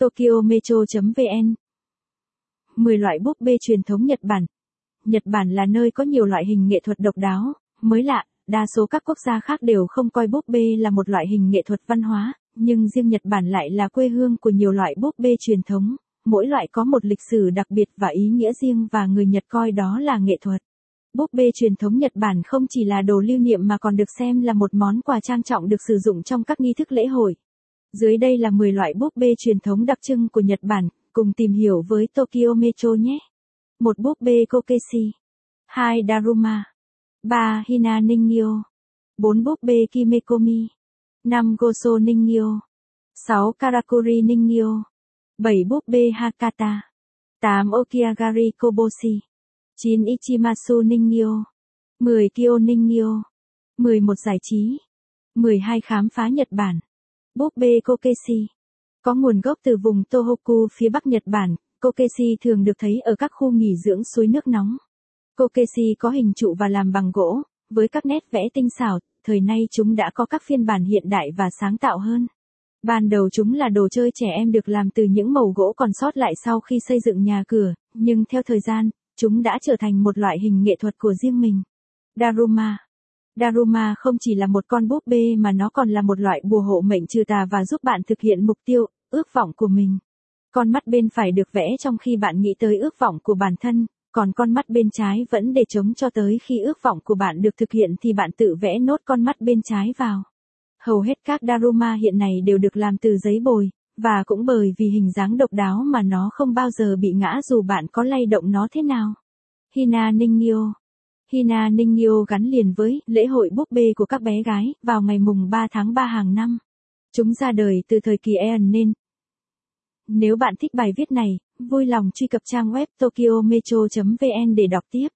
Tokyo Metro.vn 10 loại búp bê truyền thống Nhật Bản Nhật Bản là nơi có nhiều loại hình nghệ thuật độc đáo, mới lạ, đa số các quốc gia khác đều không coi búp bê là một loại hình nghệ thuật văn hóa, nhưng riêng Nhật Bản lại là quê hương của nhiều loại búp bê truyền thống, mỗi loại có một lịch sử đặc biệt và ý nghĩa riêng và người Nhật coi đó là nghệ thuật. Búp bê truyền thống Nhật Bản không chỉ là đồ lưu niệm mà còn được xem là một món quà trang trọng được sử dụng trong các nghi thức lễ hội. Dưới đây là 10 loại búp bê truyền thống đặc trưng của Nhật Bản, cùng tìm hiểu với Tokyo Metro nhé. một búp bê Kokeshi. 2 Daruma. 3 Hina Ningyo. 4 búp bê Kimekomi. 5 Goso Ningyo. 6 Karakuri Ningyo. 7 búp bê Hakata. 8 Okiagari Koboshi. 9 Ichimasu Ningyo. 10 Kyo Ningyo. 11 giải trí. 12 khám phá Nhật Bản. Búp bê Kokeshi. Có nguồn gốc từ vùng Tohoku phía bắc Nhật Bản, Kokeshi thường được thấy ở các khu nghỉ dưỡng suối nước nóng. Kokeshi có hình trụ và làm bằng gỗ, với các nét vẽ tinh xảo, thời nay chúng đã có các phiên bản hiện đại và sáng tạo hơn. Ban đầu chúng là đồ chơi trẻ em được làm từ những màu gỗ còn sót lại sau khi xây dựng nhà cửa, nhưng theo thời gian, chúng đã trở thành một loại hình nghệ thuật của riêng mình. Daruma Daruma không chỉ là một con búp bê mà nó còn là một loại bùa hộ mệnh trừ tà và giúp bạn thực hiện mục tiêu, ước vọng của mình. Con mắt bên phải được vẽ trong khi bạn nghĩ tới ước vọng của bản thân, còn con mắt bên trái vẫn để chống cho tới khi ước vọng của bạn được thực hiện thì bạn tự vẽ nốt con mắt bên trái vào. Hầu hết các Daruma hiện nay đều được làm từ giấy bồi, và cũng bởi vì hình dáng độc đáo mà nó không bao giờ bị ngã dù bạn có lay động nó thế nào. Hina Ningyo Hina Ningyo gắn liền với lễ hội búp bê của các bé gái vào ngày mùng 3 tháng 3 hàng năm. Chúng ra đời từ thời kỳ Eon nên. Nếu bạn thích bài viết này, vui lòng truy cập trang web tokyometro.vn để đọc tiếp.